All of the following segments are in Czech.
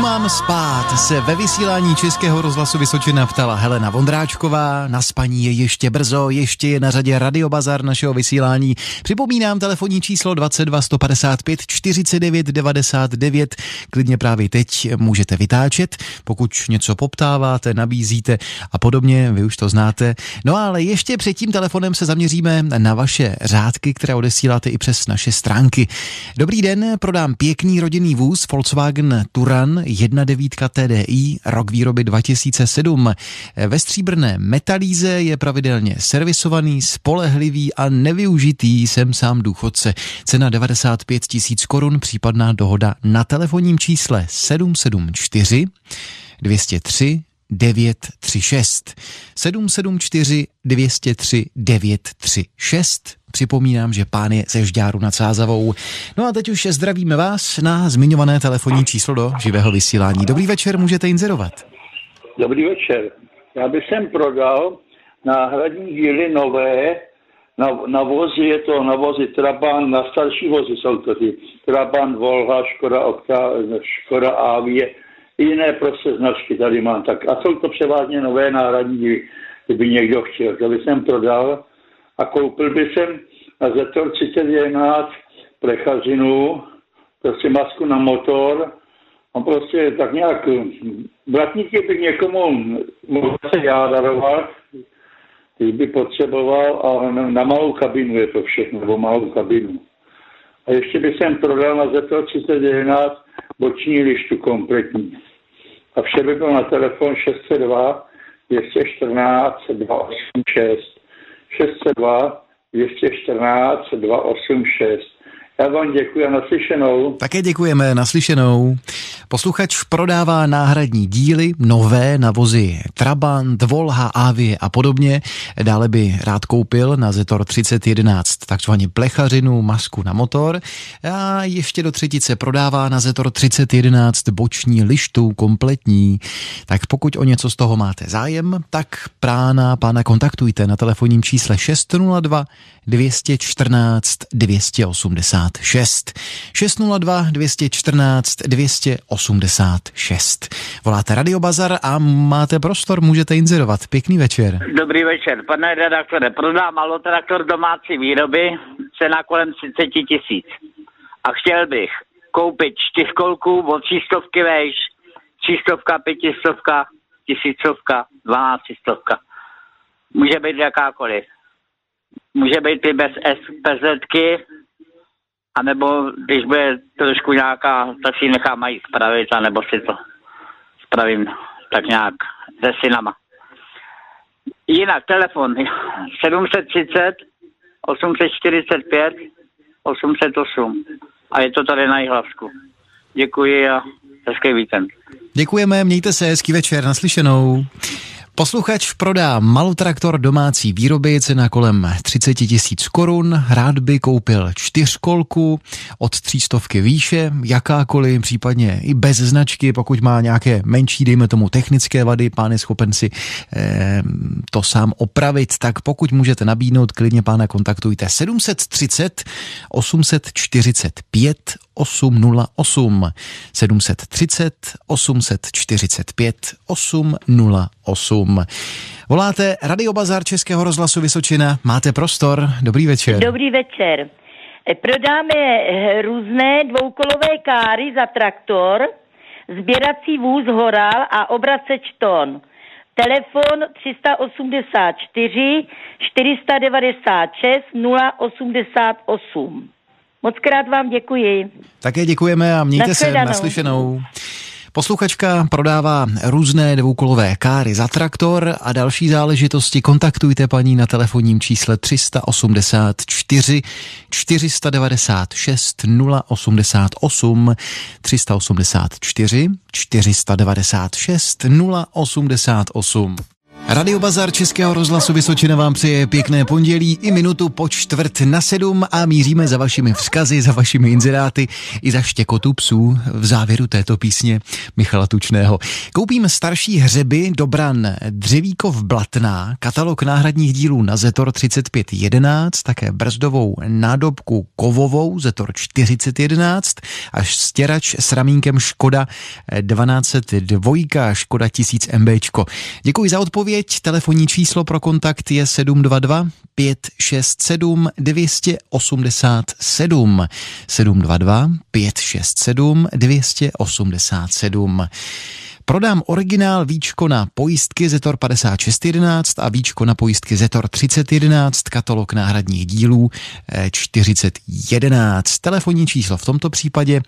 Mám spát? Se ve vysílání Českého rozhlasu Vysočina ptala Helena Vondráčková. Na spaní je ještě brzo, ještě je na řadě Radiobazar našeho vysílání. Připomínám telefonní číslo 22 155 49 99. Klidně právě teď můžete vytáčet, pokud něco poptáváte, nabízíte a podobně, vy už to znáte. No ale ještě před tím telefonem se zaměříme na vaše řádky, které odesíláte i přes naše stránky. Dobrý den, prodám pěkný rodinný vůz Volkswagen Turan 1.9 TDI, rok výroby 2007. Ve stříbrné metalíze je pravidelně servisovaný, spolehlivý a nevyužitý, jsem sám důchodce. Cena 95 tisíc korun, případná dohoda na telefonním čísle 774 203 936 774 203 936 Připomínám, že pán je ze Žďáru nad Sázavou. No a teď už zdravíme vás na zmiňované telefonní číslo do živého vysílání. Dobrý večer, můžete inzerovat. Dobrý večer. Já bych sem prodal náhradní díly nové, na, na vozy je to na vozy Trabant, na starší vozy jsou to ty Trabant, Volha, Škoda Okta, Škoda Avie, jiné prostě značky tady mám. Tak, a jsou to převážně nové náhradní kdyby někdo chtěl. To bych jsem prodal a koupil bych jsem na Zetor 3011 plechařinu, prostě masku na motor, a prostě tak nějak bratníky bych někomu mohl se já darovat, když by potřeboval a na, malou kabinu je to všechno, nebo malou kabinu. A ještě bych jsem prodal na Zetor 3011 boční lištu kompletní. A vše by bylo na telefon 602 214 286. 602 214 286. Já vám děkuji a naslyšenou. Také děkujeme, naslyšenou. Posluchač prodává náhradní díly, nové na vozy Trabant, Volha, Avie a podobně. Dále by rád koupil na Zetor 3011 takzvaně plechařinu, masku na motor. A ještě do třetice prodává na Zetor 3011 boční lištu kompletní. Tak pokud o něco z toho máte zájem, tak prána pána kontaktujte na telefonním čísle 602 214 286. 602 214 286. Voláte Radio Bazar a máte prostor, můžete inzerovat. Pěkný večer. Dobrý večer, pane redaktore. Prodám malotraktor domácí výroby, cena kolem 30 tisíc. A chtěl bych koupit čtyřkolku od třístovky vejš, třístovka, pětistovka, tisícovka, dvanáctistovka. Může být jakákoliv může být i bez SPZky, anebo když bude trošku nějaká, tak si nechám mají spravit, anebo si to spravím tak nějak se synama. Jinak telefon 730 845 808 a je to tady na hlasku. Děkuji a hezký víkend. Děkujeme, mějte se, hezký večer, naslyšenou. Posluchač prodá malotraktor domácí výroby, cena kolem 30 tisíc korun, rád by koupil čtyřkolku od třístovky výše, jakákoliv, případně i bez značky, pokud má nějaké menší, dejme tomu technické vady, pán je schopen si eh, to sám opravit, tak pokud můžete nabídnout, klidně pána kontaktujte 730 845 808 730 845 808. Voláte Radio Bazar Českého rozhlasu Vysočina, máte prostor, dobrý večer. Dobrý večer. Prodáme různé dvoukolové káry za traktor, sběrací vůz Horal a obraceč ton. Telefon 384 496 088. Moc krát vám děkuji. Také děkujeme a mějte se naslyšenou. Posluchačka prodává různé dvoukolové káry za traktor a další záležitosti. Kontaktujte paní na telefonním čísle 384 496 088 384 496 088. Radio Bazar Českého rozhlasu Vysočina vám přeje pěkné pondělí i minutu po čtvrt na sedm a míříme za vašimi vzkazy, za vašimi inzeráty i za štěkotu psů v závěru této písně Michala Tučného. Koupím starší hřeby Dobran Dřevíkov Blatná, katalog náhradních dílů na Zetor 3511, také brzdovou nádobku kovovou Zetor 4011 až stěrač s ramínkem Škoda 1202, Škoda 1000 MBčko. Děkuji za odpověď Teď telefonní číslo pro kontakt je 722 567 287 722 567 287 Prodám originál víčko na pojistky Zetor 5611 a víčko na pojistky Zetor 3011, katalog náhradních dílů 4011. Eh, Telefonní číslo v tomto případě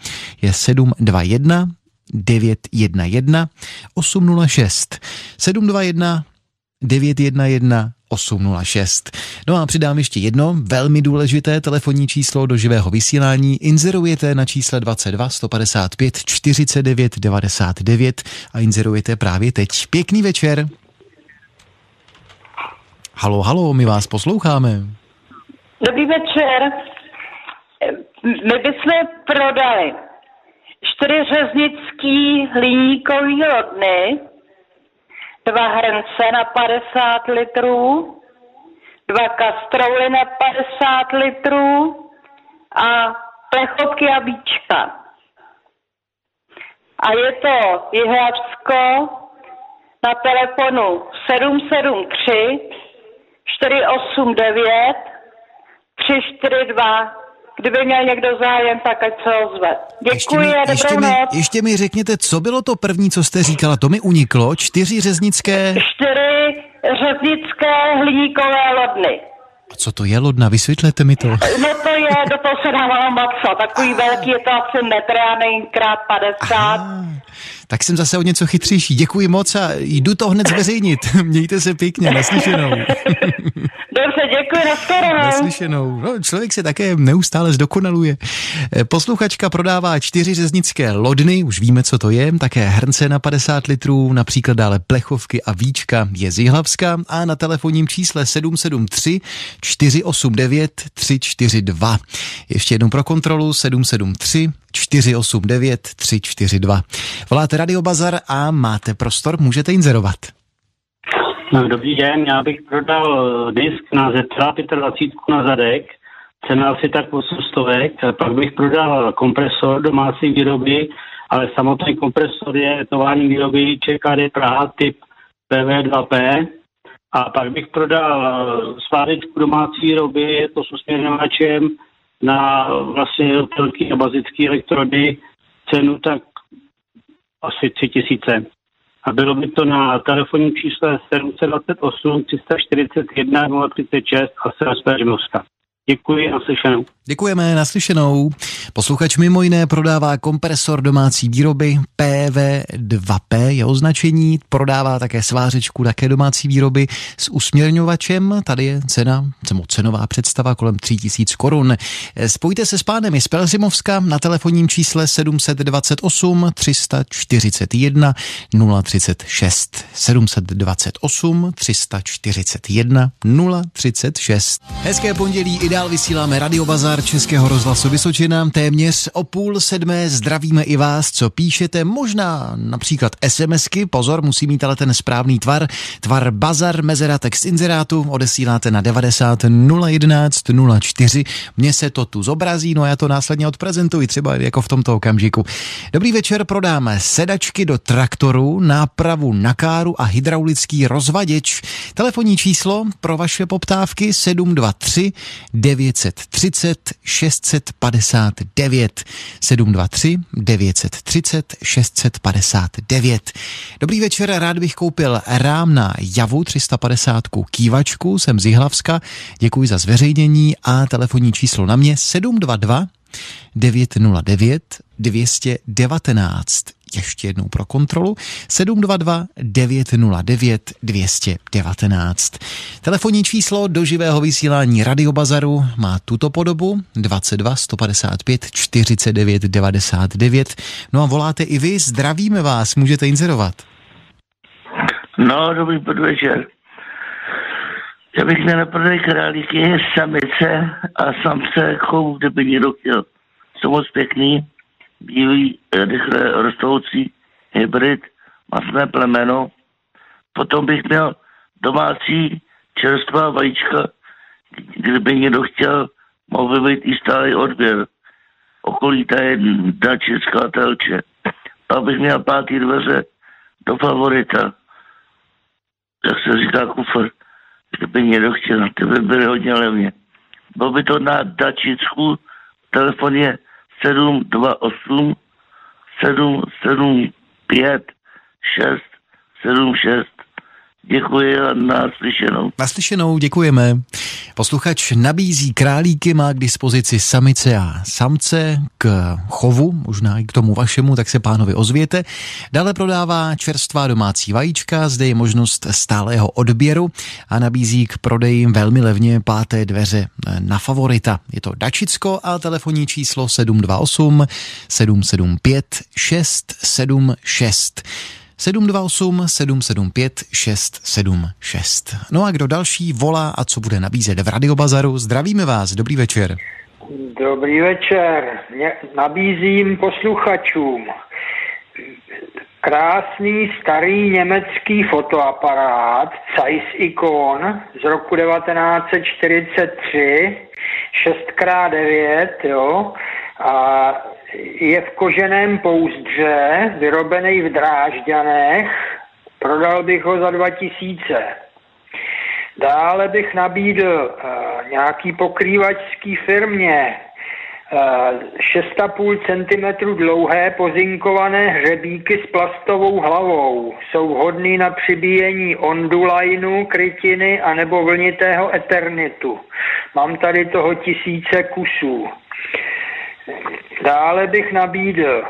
je 721 911 806 721 911 806. No a přidám ještě jedno velmi důležité telefonní číslo do živého vysílání. Inzerujete na čísle 22 155 49 99 a inzerujete právě teď. Pěkný večer. Halo, halo, my vás posloucháme. Dobrý večer. My bychom prodali čtyři řeznický hliníkový rodny, dva hrnce na 50 litrů, dva kastrouly na 50 litrů a plechovky a bíčka. A je to Jihlavsko na telefonu 773 489 342 Kdyby měl někdo zájem, tak ať se ozve. Děkuji ještě mi, a ještě mi, noc. Ještě mi řekněte, co bylo to první, co jste říkala? To mi uniklo. Čtyři řeznické... Čtyři řeznické hliníkové lodny. A co to je lodna? Vysvětlete mi to. No to je, do toho se dávalo maso. Takový Aha. velký je to asi metr, a krát 50. Aha. Tak jsem zase o něco chytřejší. Děkuji moc a jdu to hned zveřejnit. Mějte se pěkně, naslyšenou. Dobře, děkuji, nashledanou. Naslyšenou. No, člověk se také neustále zdokonaluje. Eh, posluchačka prodává čtyři řeznické lodny, už víme, co to je, také hrnce na 50 litrů, například dále plechovky a víčka je z Jihlavska a na telefonním čísle 773 489 342. Ještě jednou pro kontrolu 773 489 342. Voláte Radio Bazar a máte prostor, můžete inzerovat. No, dobrý den, já bych prodal eh, disk na Zetra 25 na zadek, cena asi tak 800, pak bych prodal kompresor domácí výroby, ale samotný kompresor je tovární výroby ČKD Praha typ PV2P a pak bych prodal eh, spádečku domácí výroby, je to s usměrňovačem na vlastně velký a bazický elektrody, cenu tak asi 3000 a bylo by to na telefonním čísle 728 341 036 a Selsper Řimovska. Děkuji, naslyšenou. Děkujeme, naslyšenou. Posluchač mimo jiné prodává kompresor domácí výroby PV2P, je označení, prodává také svářečku, také domácí výroby s usměrňovačem, tady je cena, cenová představa kolem 3000 korun. Spojte se s pánem z Pelzimovska na telefonním čísle 728 341 036 728 341 036. Hezké pondělí, ideál vysíláme Radio Bazar Českého rozhlasu Vysočina. Téměř o půl sedmé zdravíme i vás, co píšete, možná například SMSky, pozor, musí mít ale ten správný tvar, tvar Bazar, mezera, text inzerátu, odesíláte na 90 011 04. Mně se to tu zobrazí, no a já to následně odprezentuji, třeba jako v tomto okamžiku. Dobrý večer, prodáme sedačky do traktoru, nápravu na káru a hydraulický rozvaděč. Telefonní číslo pro vaše poptávky 723 930 659 723 930 659. Dobrý večer, rád bych koupil rám na Javu 350 kývačku, jsem z Jihlavska, děkuji za zveřejnění a telefonní číslo na mě 722 909 219 ještě jednou pro kontrolu 722 909 219. Telefonní číslo do živého vysílání Radiobazaru má tuto podobu 22 155 49 99. No a voláte i vy, zdravíme vás, můžete inzerovat. No, dobrý podvečer. Já bych měl prodej králíky, samice a samce chov, kdyby někdo chtěl. Jsou moc pěkný, bílý, rychle rostoucí hybrid, masné plemeno. Potom bych měl domácí čerstvá vajíčka, kdyby někdo chtěl, mohl by být i stálý odběr. Okolí je dačická telče. Pak bych měl pátý dveře do favorita. Jak se říká kufr, kdyby někdo chtěl, ty by byly hodně levně. Bylo by to na Dačicku, telefon je 728 775 676 Děkuji a naslyšenou. Naslyšenou, děkujeme. Posluchač nabízí králíky, má k dispozici samice a samce k chovu, možná i k tomu vašemu, tak se pánovi ozvěte. Dále prodává čerstvá domácí vajíčka, zde je možnost stálého odběru a nabízí k prodeji velmi levně páté dveře na favorita. Je to Dačicko a telefonní číslo 728 775 676. 728 775 676. No a kdo další volá a co bude nabízet v Radiobazaru, zdravíme vás, dobrý večer. Dobrý večer, Mě nabízím posluchačům krásný starý německý fotoaparát Zeiss Icon z roku 1943, 6x9, jo, a je v koženém pouzdře, vyrobený v Drážďanech, prodal bych ho za 2000. Dále bych nabídl uh, nějaký pokrývačský firmě uh, eh, 6,5 cm dlouhé pozinkované hřebíky s plastovou hlavou. Jsou vhodný na přibíjení ondulajnu, krytiny anebo vlnitého eternitu. Mám tady toho tisíce kusů. Dále bych nabídl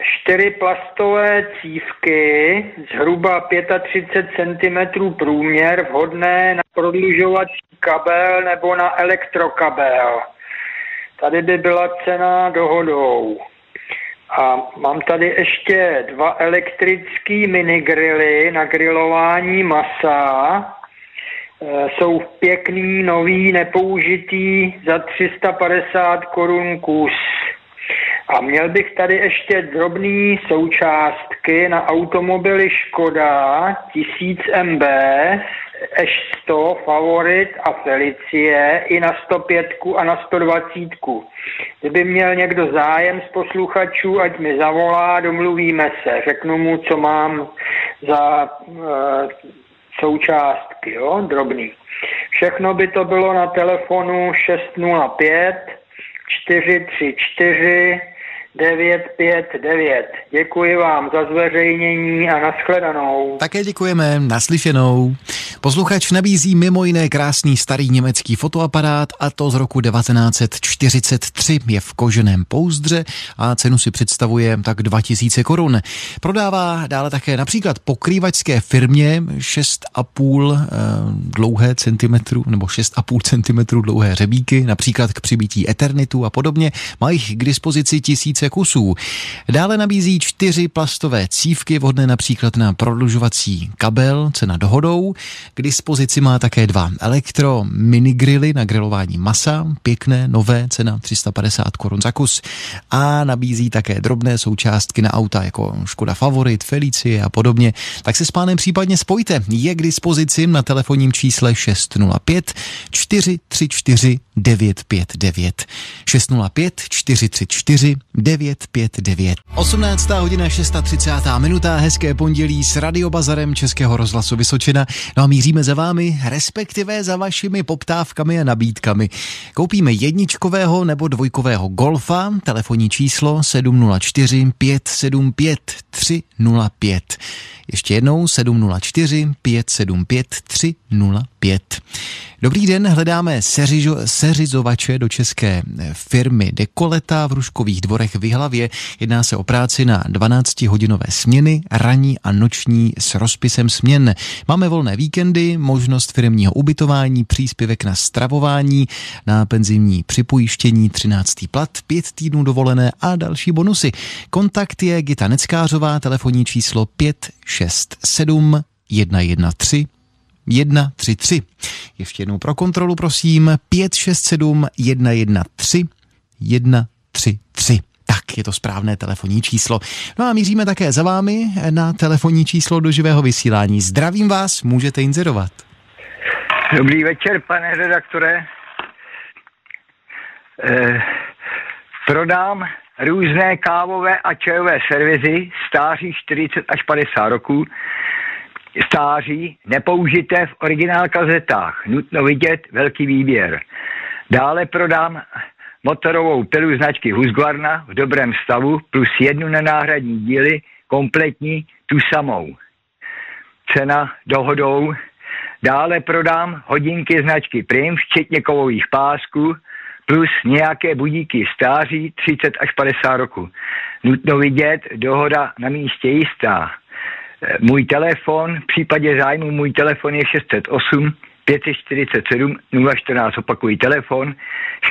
čtyři plastové cívky, zhruba 35 cm průměr, vhodné na prodlužovací kabel nebo na elektrokabel. Tady by byla cena dohodou. A mám tady ještě dva elektrické minigrily na grilování masa jsou pěkný, nový, nepoužitý za 350 korun kus. A měl bych tady ještě drobné součástky na automobily Škoda 1000 MB, Eš100, Favorit a Felicie i na 105 a na 120. Kdyby měl někdo zájem z posluchačů, ať mi zavolá, domluvíme se. Řeknu mu, co mám za uh, součástky, jo, drobný. Všechno by to bylo na telefonu 605 434 959. Děkuji vám za zveřejnění a nashledanou. Také děkujeme, naslyšenou. Posluchač nabízí mimo jiné krásný starý německý fotoaparát a to z roku 1943. Je v koženém pouzdře a cenu si představuje tak 2000 korun. Prodává dále také například pokrývačské firmě 6,5 eh, dlouhé centimetru nebo 6,5 centimetru dlouhé řebíky, například k přibití Eternitu a podobně. Mají k dispozici tisíc tisíce kusů. Dále nabízí čtyři plastové cívky, vhodné například na prodlužovací kabel, cena dohodou. K dispozici má také dva elektro minigrily na grilování masa, pěkné, nové, cena 350 korun za kus. A nabízí také drobné součástky na auta, jako Škoda Favorit, Felicie a podobně. Tak se s pánem případně spojte. Je k dispozici na telefonním čísle 605 434 959. 605 434 959. 18. hodina 630. minuta, hezké pondělí s radiobazarem Českého rozhlasu Vysočina. No a míříme za vámi, respektive za vašimi poptávkami a nabídkami. Koupíme jedničkového nebo dvojkového golfa, telefonní číslo 704 575 305. Ještě jednou 704 575 305. Dobrý den, hledáme seřižo, seřizovače do české firmy Dekoleta v Ruškových dvorech v Hlavě. Jedná se o práci na 12-hodinové směny, ranní a noční s rozpisem směn. Máme volné víkendy, možnost firmního ubytování, příspěvek na stravování, na penzijní připojištění, 13. plat, 5 týdnů dovolené a další bonusy. Kontakt je Gita Neckářová, telefonní číslo 567 113 133. Ještě jednou pro kontrolu, prosím, 567 113 133. Tak je to správné telefonní číslo. No a míříme také za vámi na telefonní číslo do živého vysílání. Zdravím vás, můžete inzerovat. Dobrý večer, pane redaktore. Eh, prodám různé kávové a čajové servisy stáří 40 až 50 roků, stáří nepoužité v originál kazetách. Nutno vidět velký výběr. Dále prodám motorovou pilu značky Husqvarna v dobrém stavu plus jednu na náhradní díly, kompletní, tu samou. Cena dohodou. Dále prodám hodinky značky Prim, včetně kovových pásků, plus nějaké budíky stáří 30 až 50 roku. Nutno vidět, dohoda na místě jistá. Můj telefon, v případě zájmu můj telefon je 608 547 014, opakují telefon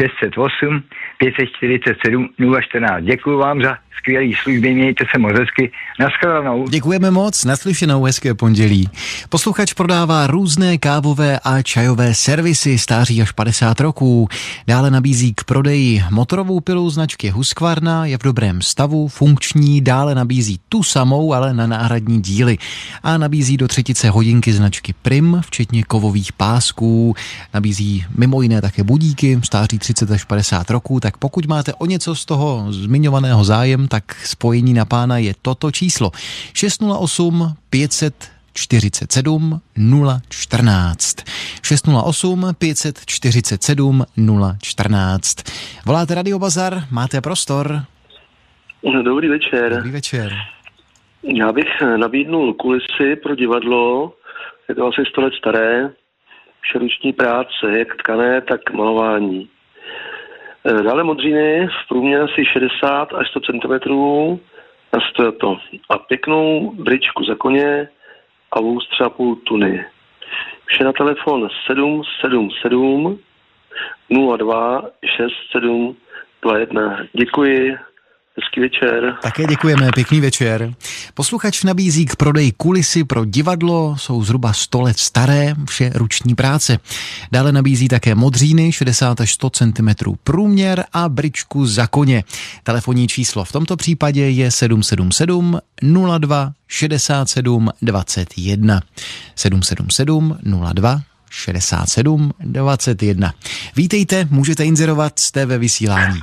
608 547 014. Děkuji vám za skvělý služby, mějte se moc hezky. Naschledanou. Děkujeme moc, naslyšenou hezké pondělí. Posluchač prodává různé kávové a čajové servisy stáří až 50 roků. Dále nabízí k prodeji motorovou pilu značky Husqvarna, je v dobrém stavu, funkční, dále nabízí tu samou, ale na náhradní díly. A nabízí do třetice hodinky značky Prim, včetně kovových pásků, nabízí mimo jiné také budíky, stáří 30 až 50 roků, tak pokud máte o něco z toho zmiňovaného zájem, tak spojení na pána je toto číslo 608 500 47 014. 608 547 014. Voláte Radio Bazar, máte prostor. Dobrý večer. Dobrý večer. Já bych nabídnul kulisy pro divadlo, je to asi 100 let staré, všeruční práce, jak tkané, tak malování. Eh, dále modřiny v průměru asi 60 až 100 cm na to. A pěknou bričku za koně a vůz třeba půl tuny. Vše na telefon 777 02 67 21. Děkuji. Hezký večer. Také děkujeme, pěkný večer. Posluchač nabízí k prodeji kulisy pro divadlo, jsou zhruba 100 let staré, vše ruční práce. Dále nabízí také modříny, 60 až 100 cm průměr a bričku za koně. Telefonní číslo v tomto případě je 777 02 67 21. 777 02 67 21. Vítejte, můžete inzerovat, jste ve vysílání.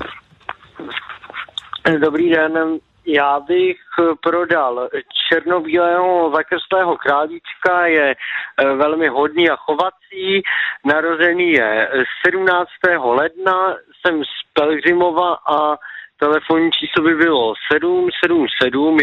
Dobrý den, já bych prodal černobílého zakrstlého králíčka, je eh, velmi hodný a chovací, narozený je 17. ledna, jsem z Pelhřimova a Telefonní číslo by bylo 777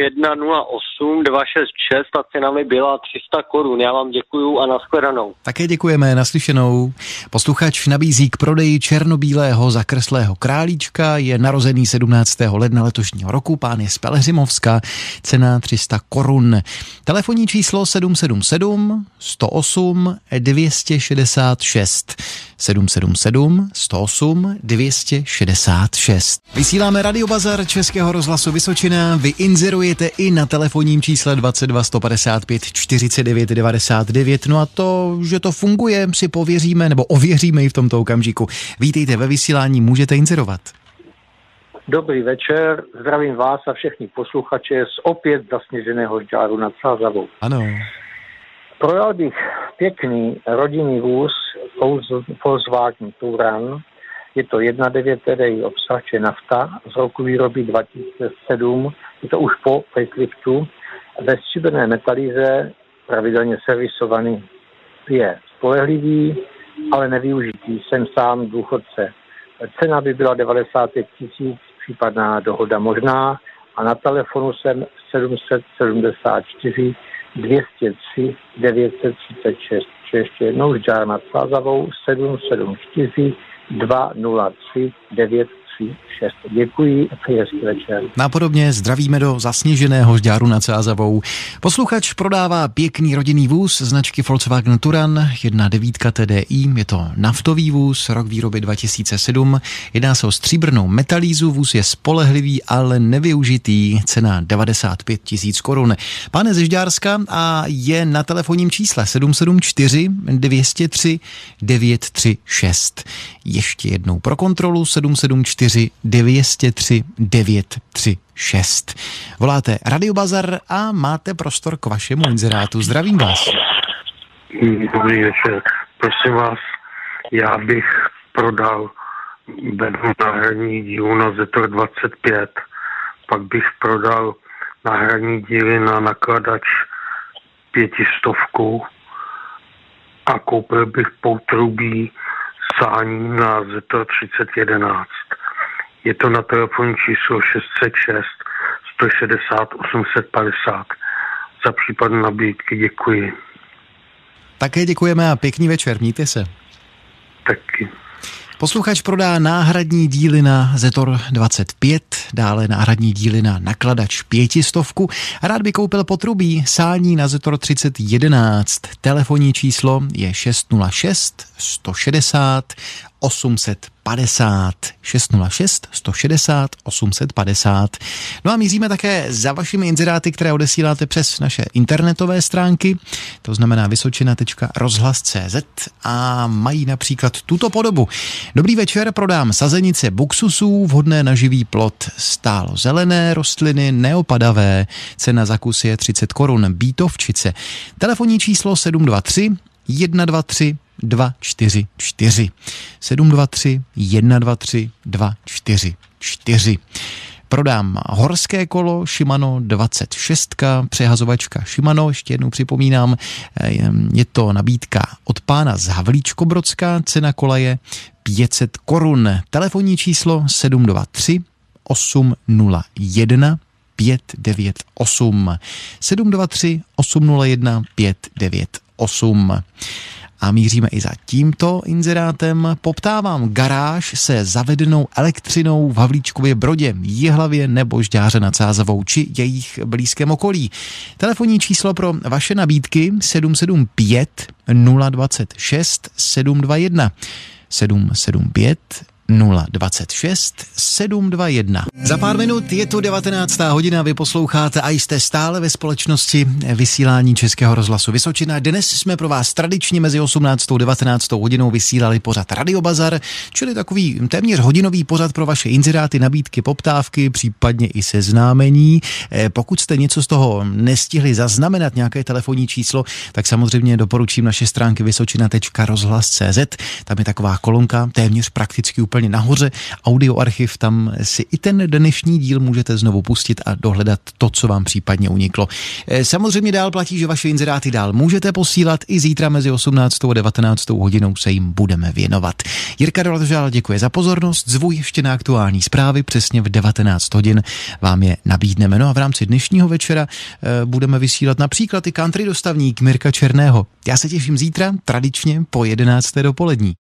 108 266 a cena mi byla 300 korun. Já vám děkuju a nashledanou. Také děkujeme, naslyšenou. Posluchač nabízí k prodeji černobílého zakreslého králíčka, je narozený 17. ledna letošního roku, pán je z Pelhřimovska, cena 300 korun. Telefonní číslo 777 108 266 777 108 266. Vysíláme Radio Bazar Českého rozhlasu Vysočina. Vy inzerujete i na telefonním čísle 22 155 49 99. No a to, že to funguje, si pověříme nebo ověříme i v tomto okamžiku. Vítejte ve vysílání, můžete inzerovat. Dobrý večer, zdravím vás a všechny posluchače z opět zasněženého žáru nad Sázavou. Ano. Prodal bych pěkný rodinný vůz Volkswagen Touran. Je to 1.9 TDI obsahače nafta z roku výroby 2007. Je to už po faceliftu. Ve stříbrné metalíze pravidelně servisovaný. Je spolehlivý, ale nevyužitý. Jsem sám důchodce. Cena by byla 95 tisíc, případná dohoda možná. A na telefonu jsem 774 203 936. Ještě jednou s Džár nad Sázavou 774 203 936. 236. Děkuji a přeji hezký večer. Napodobně zdravíme do zasněženého žďáru nad Sázavou. Posluchač prodává pěkný rodinný vůz značky Volkswagen Turan, jedna devítka TDI, je to naftový vůz, rok výroby 2007. Jedná se o stříbrnou metalízu, vůz je spolehlivý, ale nevyužitý, cena 95 tisíc korun. Pane ze Žďárska a je na telefonním čísle 774 203 936. Ještě jednou pro kontrolu 774 203 936. Voláte Radio Bazar a máte prostor k vašemu inzerátu. Zdravím vás. Dobrý večer. Prosím vás, já bych prodal bednu náhradní dílu na Zetor 25, pak bych prodal náhradní díly na nakladač pětistovku a koupil bych poutrubí sání na Zetor 3011. Je to na telefonní číslo 606 160 850. Za případ nabídky děkuji. Také děkujeme a pěkný večer, mějte se. Taky. Posluchač prodá náhradní díly na Zetor 25, dále náhradní díly na nakladač pětistovku a rád by koupil potrubí sání na Zetor 3011. Telefonní číslo je 606 160 850 606 160 850. No a míříme také za vašimi inzeráty, které odesíláte přes naše internetové stránky, to znamená vysočina.rozhlas.cz a mají například tuto podobu. Dobrý večer, prodám sazenice buksusů, vhodné na živý plot, stálo zelené rostliny, neopadavé, cena za kus je 30 korun, bítovčice. Telefonní číslo 723 123 244. 723 123 244. Prodám horské kolo Shimano 26, přehazovačka Shimano, ještě jednou připomínám, je to nabídka od pána z Havlíčko-Brodská, cena kola je 500 korun. Telefonní číslo 723 801 598 723 801 598 a míříme i za tímto inzerátem. Poptávám garáž se zavedenou elektřinou v Havlíčkově Brodě, Jihlavě nebo Žďáře nad Sázavou či jejich blízkém okolí. Telefonní číslo pro vaše nabídky 775 026 721 775 026 721. Za pár minut je tu 19. hodina, vy posloucháte a jste stále ve společnosti vysílání Českého rozhlasu Vysočina. Dnes jsme pro vás tradičně mezi 18. a 19. hodinou vysílali pořad Radio Bazar, čili takový téměř hodinový pořad pro vaše inzeráty, nabídky, poptávky, případně i seznámení. Eh, pokud jste něco z toho nestihli zaznamenat, nějaké telefonní číslo, tak samozřejmě doporučím naše stránky vysočina.rozhlas.cz. Tam je taková kolonka, téměř prakticky úplně nahoře, audioarchiv, tam si i ten dnešní díl můžete znovu pustit a dohledat to, co vám případně uniklo. Eh, samozřejmě dál platí, že vaše inzeráty dál můžete posílat i zítra mezi 18. a 19. hodinou se jim budeme věnovat. Jirka Dolatžál děkuje za pozornost, zvu ještě na aktuální zprávy, přesně v 19 hodin vám je nabídneme. No a v rámci dnešního večera e, budeme vysílat například i country dostavník Mirka Černého. Já se těším zítra, tradičně po 11. dopolední.